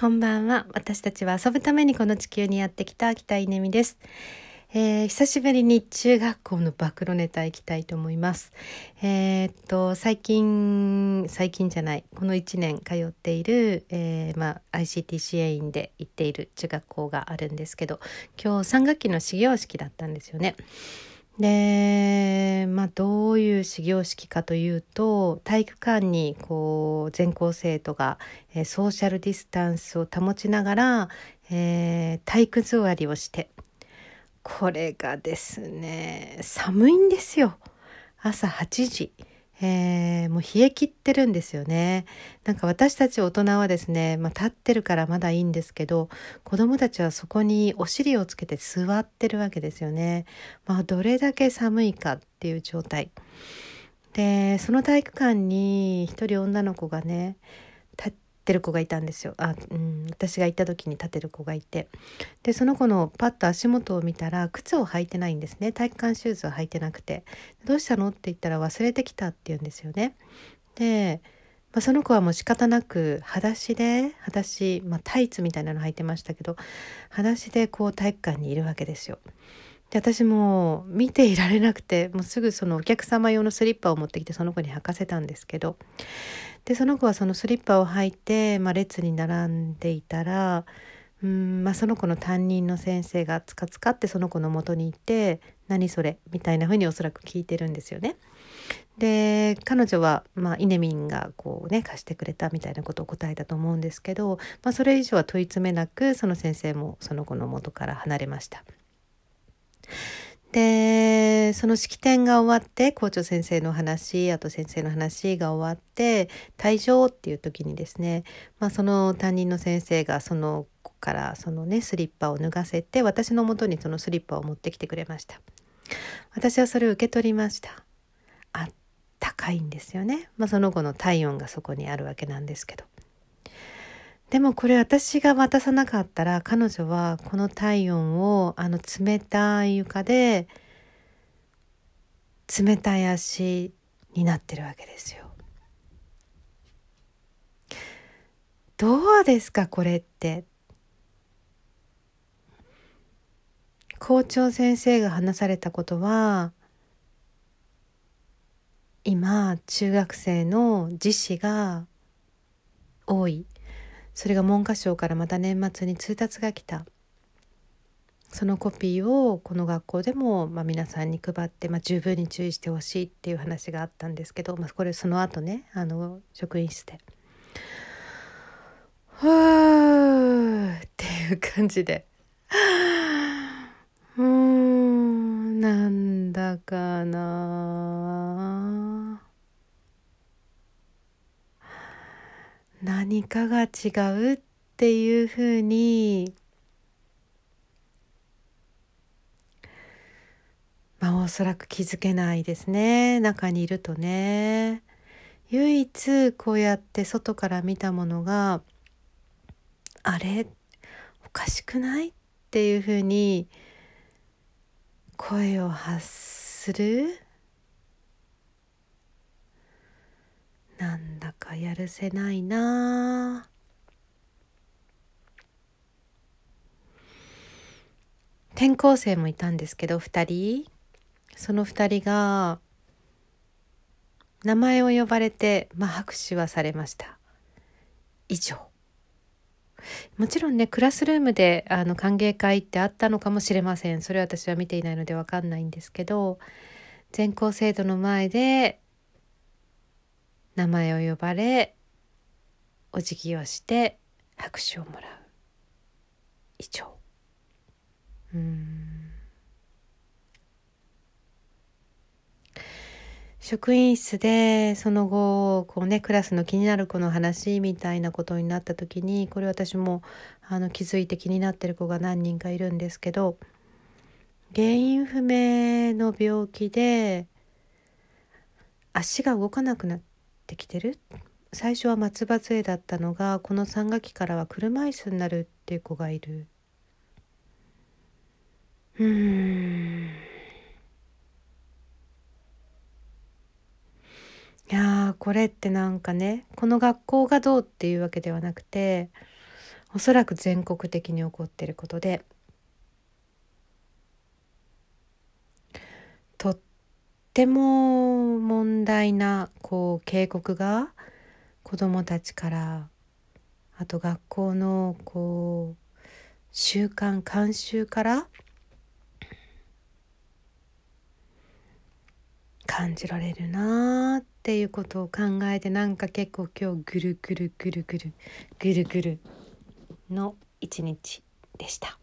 こんばんは。私たちは遊ぶためにこの地球にやってきた北稲美です。えー、久しぶりに中学校の暴露ネタいきたいと思います。えー、っと、最近、最近じゃない、この1年通っている、えー、まあ、ICT 支援員で行っている中学校があるんですけど、今日3学期の始業式だったんですよね。で、まあ、どういう始業式かというと体育館にこう全校生徒が、え、ソーシャルディスタンスを保ちながら、えー、体育座りをしてこれがですね寒いんですよ朝8時。えー、もう冷え切ってるんですよね。なんか私たち大人はですね、まあ、立ってるからまだいいんですけど子供たちはそこにお尻をつけて座ってるわけですよね。まあ、どれだけ寒いかっていう状態。でその体育館に一人女の子がねてる子がいたんですよあ、うん、私が行った時に立てる子がいてでその子のパッと足元を見たら靴を履いてないんですね体育館シューズを履いてなくて「どうしたの?」って言ったら忘れてきたって言うんですよね。で、まあ、その子はもう仕方なく裸足で裸足、まあ、タイツみたいなの履いてましたけど裸足でこう体育館にいるわけですよ。で私も見ていられなくてもうすぐそのお客様用のスリッパを持ってきてその子に履かせたんですけどでその子はそのスリッパを履いて、まあ、列に並んでいたらうん、まあ、その子の担任の先生がつかつかってその子の元に行って「何それ?」みたいなふうにおそらく聞いてるんですよね。で彼女は、まあ、イネミンがこうね貸してくれたみたいなことを答えたと思うんですけど、まあ、それ以上は問い詰めなくその先生もその子の元から離れました。でその式典が終わって校長先生の話あと先生の話が終わって退場っていう時にですね、まあ、その担任の先生がその子からそのねスリッパを脱がせて私のもとにそのスリッパを持ってきてくれました。私はそれを受け取りました。あったかいんですよね、まあ、その子の体温がそこにあるわけなんですけど。でもこれ私が渡さなかったら彼女はこの体温をあの冷たい床で冷たい足になってるわけですよ。どうですかこれって。校長先生が話されたことは今中学生の自死が多いそれが文科省からまた年末に通達が来たそのコピーをこの学校でも、まあ、皆さんに配って、まあ、十分に注意してほしいっていう話があったんですけど、まあ、これその後ねあの職員室で。ふーっていう感じで。うーんなんだかな何かが違うっていうふうにまあおそらく気づけないですね。中にいるとね。唯一こうやって外から見たものがあれ？おかしくない？っていうふうに声を発するなんだかやるせないな。転校生もいたんですけど2人。その2人が名前を呼ばれて、まあ、拍手はされました。以上。もちろんねクラスルームであの歓迎会ってあったのかもしれません。それは私は見ていないので分かんないんですけど全校生徒の前で名前を呼ばれお辞儀をして拍手をもらう。以上。うん。職員室でその後こうねクラスの気になる子の話みたいなことになった時にこれ私もあの気づいて気になってる子が何人かいるんですけど原因不明の病気で足が動かなくなってきてる？最初は松葉杖だったのがこの3学期からは車椅子になるっていう子がいる。うん。いやこれってなんかねこの学校がどうっていうわけではなくておそらく全国的に起こっていることでとっても問題なこう警告が子どもたちからあと学校のこう習慣慣習から感じられるなっていうことを考えてなんか結構今日ぐるぐるぐるぐるぐるぐるの一日でした。